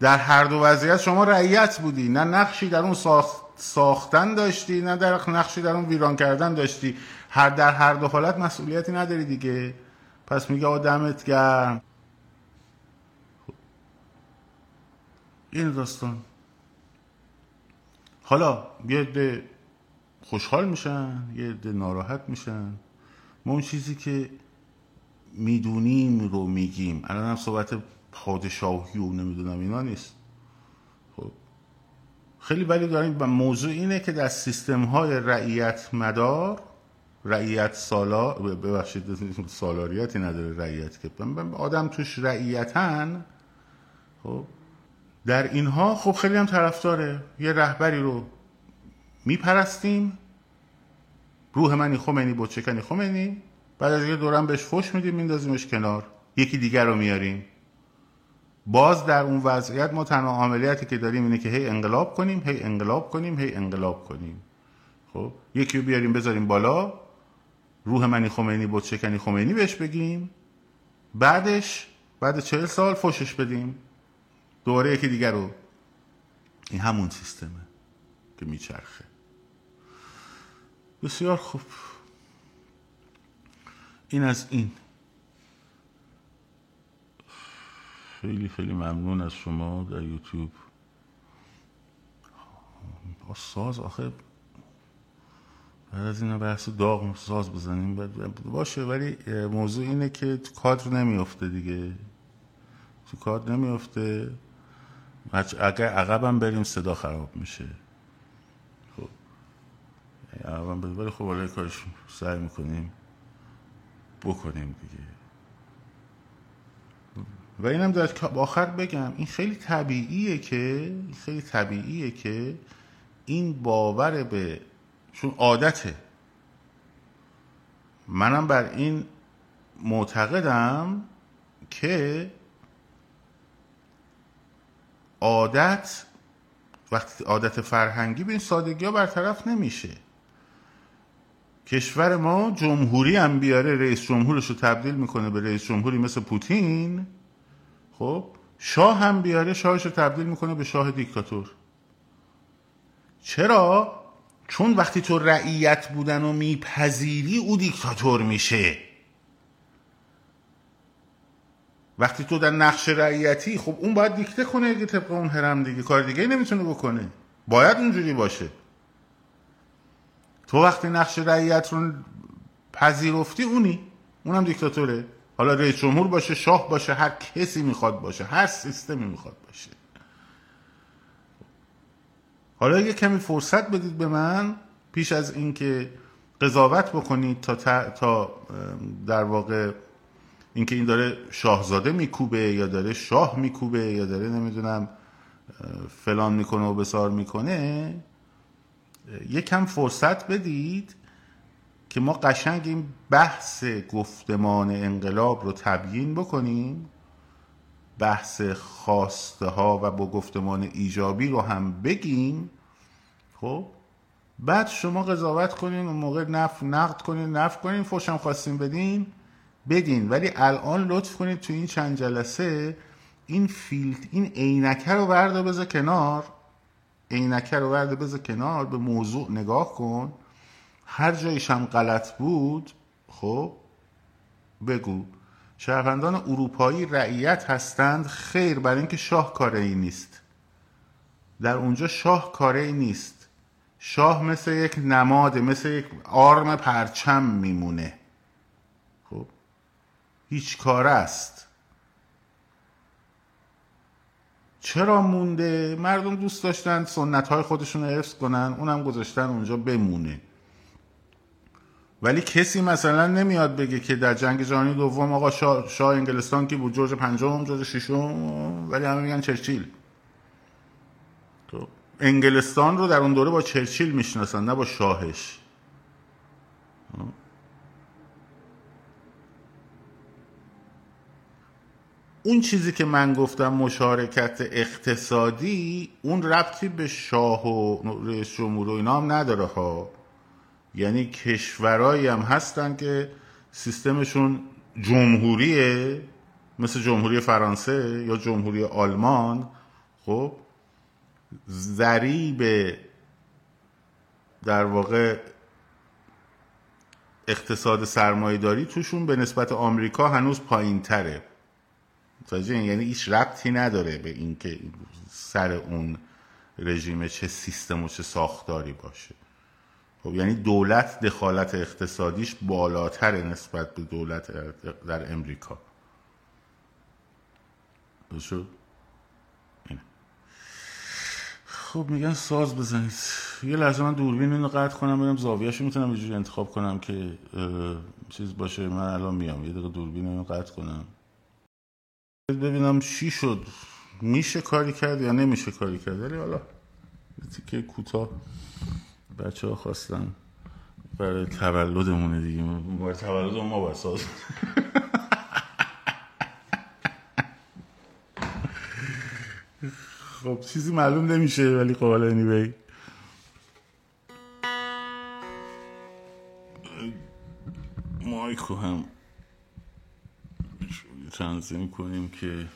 در هر دو وضعیت شما رعیت بودی نه نقشی در اون ساخت. ساختن داشتی نه در نقشی در اون ویران کردن داشتی. هر در هر دو حالت مسئولیتی نداری دیگه. پس میگه آدمت گرم. این داستان. حالا یه عده خوشحال میشن یه ناراحت میشن. ما اون چیزی که می‌دونیم رو میگیم. الان هم صحبت پادشاهی و نمی‌دونم اینا نیست. خیلی ولی داریم موضوع اینه که در سیستم های رعیت مدار رعیت سالا ببخشید سالاریتی نداره رعیت که. آدم توش رعیتن خب؟ در اینها خب خیلی هم طرفداره. یه رهبری رو میپرستیم. روح منی خمینی بچکنی خمینی. بعد از یه دورم بهش فش میدیم میندازیمش کنار. یکی دیگر رو میاریم. باز در اون وضعیت ما تنها عملیاتی که داریم اینه که هی انقلاب کنیم هی انقلاب کنیم هی انقلاب کنیم. خب یکی رو بیاریم بذاریم بالا روح منی خمینی بود شکنی خمینی بهش بگیم. بعدش بعد چهل سال فوشش بدیم. دوباره یکی دیگر رو. این همون سیستمه که میچرخه. بسیار خوب. این از این. خیلی خیلی ممنون از شما در یوتیوب. ساز آخه بعد از این بحث داغ ساز بزنیم باشه ولی موضوع اینه که تو کادر نمیفته دیگه. تو کادر نمیفته اگر عقبم بریم صدا خراب میشه. خب عقبم بریم ولی خب ولی کارش سعی می‌کنیم بکنیم دیگه. و اینم در آخر بگم این خیلی طبیعیه که خیلی طبیعیه که این باور به چون عادته. منم بر این معتقدم که عادت وقتی عادت فرهنگی به این سادگی ها برطرف نمیشه. کشور ما جمهوری هم بیاره رئیس جمهورش رو تبدیل می‌کنه به رئیس جمهوری مثل پوتین. خب شاه هم بیاره شاهش رو تبدیل می‌کنه به شاه دیکتاتور. چرا؟ چون وقتی تو رعیت بودن و میپذیری او دیکتاتور میشه. وقتی تو در نقش رعیتی خب اون باید دیکته کنه دیگه طبق اون هرم دیگه. کار دیگه نمی‌تونه بکنه. باید اونجوری باشه. تو وقتی نقش رعیت رو پذیرفتی اونی. اونم دیکتاتوره. حالا رئیس جمهور باشه شاه باشه هر کسی می‌خواد باشه هر سیستمی می‌خواد باشه. حالا یه کمی فرصت بدید به من پیش از اینکه قضاوت بکنید تا, تا در واقع اینکه این داره شاهزاده میکوبه یا داره شاه میکوبه یا داره نمی‌دونم فلان می‌کنه و بسار می‌کنه یکم فرصت بدید که ما قشنگ این بحث گفتمان انقلاب رو تبیین بکنیم بحث خواسته ها و با گفتمان ایجابی رو هم بگیم. خب بعد شما قضاوت کنین و موقع نف نقد کنین نف کنین فوشم خواستین بدین بدین. ولی الان لطف کنید تو این چند جلسه این فیلت این عینکه رو برده بذار کنار. عینکه رو برده بذار کنار به موضوع نگاه کن. هر جایش هم غلط بود خب بگو. شهروندان اروپایی رعیت هستند خیر برای اینکه شاه کاره ای نیست. در اونجا شاه کاره ای نیست. شاه مثل یک نماده مثل یک آرم پرچم میمونه. خب هیچ کاره است. چرا مونده؟ مردم دوست داشتن سنت های خودشون رو حفظ کنن اونم گذاشتن اونجا بمونه. ولی کسی مثلا نمیاد بگه که در جنگ جهانی دوم آقا شاه, شاه انگلستان کی بود؟ جورج پنجم جورج ششم ولی همه میگن چرچیل. تو انگلستان رو در اون دوره با چرچیل می‌شناسن نه با شاهش. اون چیزی که من گفتم مشارکت اقتصادی اون ربطی به شاه و رئیس جمهور و اینا هم نداره ها یعنی کشورهایی هم هستن که سیستمشون جمهوریه مثل جمهوری فرانسه یا جمهوری آلمان. خب ذریب در واقع اقتصاد سرمایه داری توشون به نسبت آمریکا هنوز پایین تره یعنی هیچ ربطی نداره به اینکه سر اون رژیم چه سیستم و چه ساختاری باشه. خب یعنی دولت دخالت اقتصادیش بالاتر نسبت به دولت در امریکا. خب میگن ساز بزنید. یه لحظه من دوربین اینو قطع کنم برم زاویهشو می‌تونم یه انتخاب کنم که چیز باشه. من الان میام. یه دقیقه دوربین اینو قطع کنم. ببینم چی شد. میشه کاری کرد یا نمیشه کاری کرد؟ ولی حالا تیکه کوتاه. بچه ها خواستن برای تولدمونه دیگه. برای تولد ما باید ساز. خب چیزی معلوم نمیشه ولی خب حالا anyway. مایکو هم تنظیم کنیم که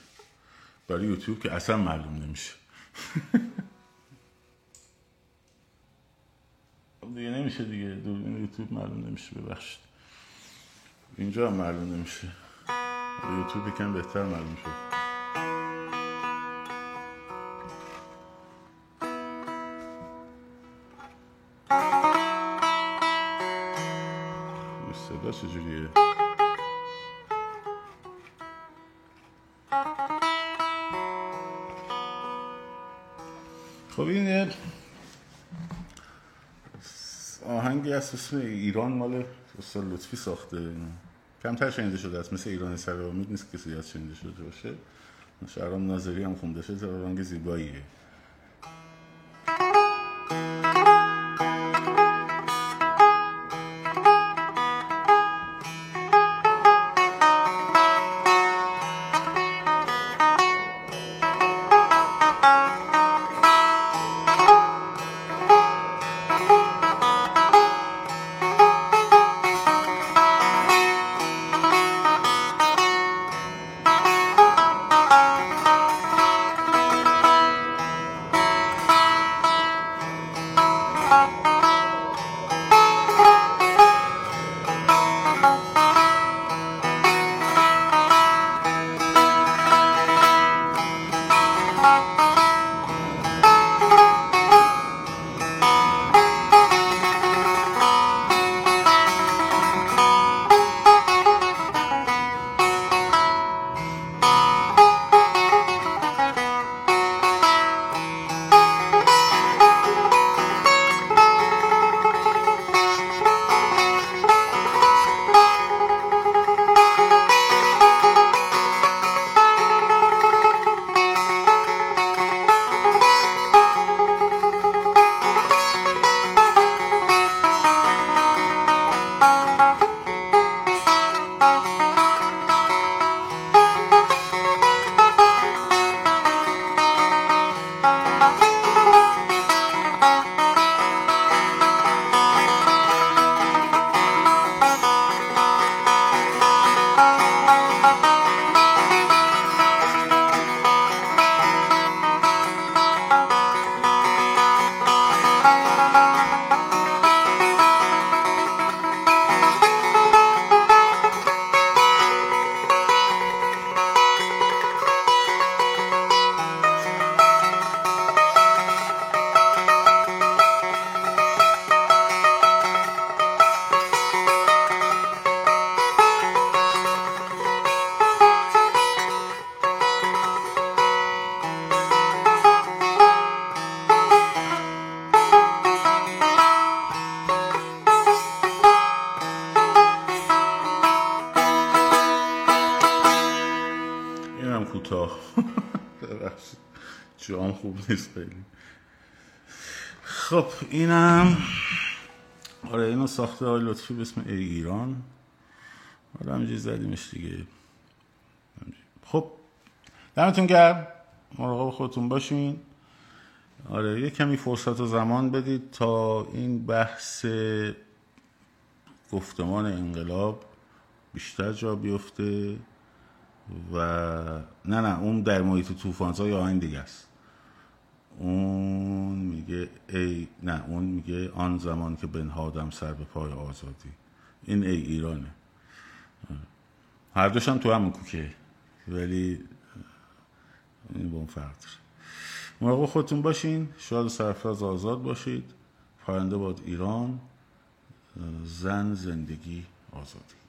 برای یوتیوب که اصلا معلوم نمیشه خب دیگه نمیشه دیگه. دوربین یوتیوب معلوم نمیشه ببخشید. اینجا هم معلوم نمیشه. یوتیوب یکم بهتر معلوم شد. صدا چجوریه؟ خب این آهنگی از اسم ایران مال استاد لطفی ساخته. کمتر شنیده شده است مثل ایران سر امید نیست کسی از شنیده شده باشه. شهرام ناظری هم خونده شده آهنگ زیباییه. نیست خیلی. خب اینم آره اینو ساخته های لطفی به اسم ای ایران. آره همینجوری زدیمش دیگه. خب دمتون گرم. مراقب خودتون باشین. آره یه کمی فرصت و زمان بدید تا این بحث گفتمان انقلاب بیشتر جا بیفته و نه نه اون در محیط توفانزا یا این دیگه است. اون میگه ای نه اون میگه آن زمان که بنهادم سر به پای آزادی. این ای ایرانه. هر دوشم تو همون کوکه. ولی این با اون فرق مراقب خودتون باشین. شاد و سرفراز آزاد باشید. پاینده باد ایران. زن زندگی آزادی.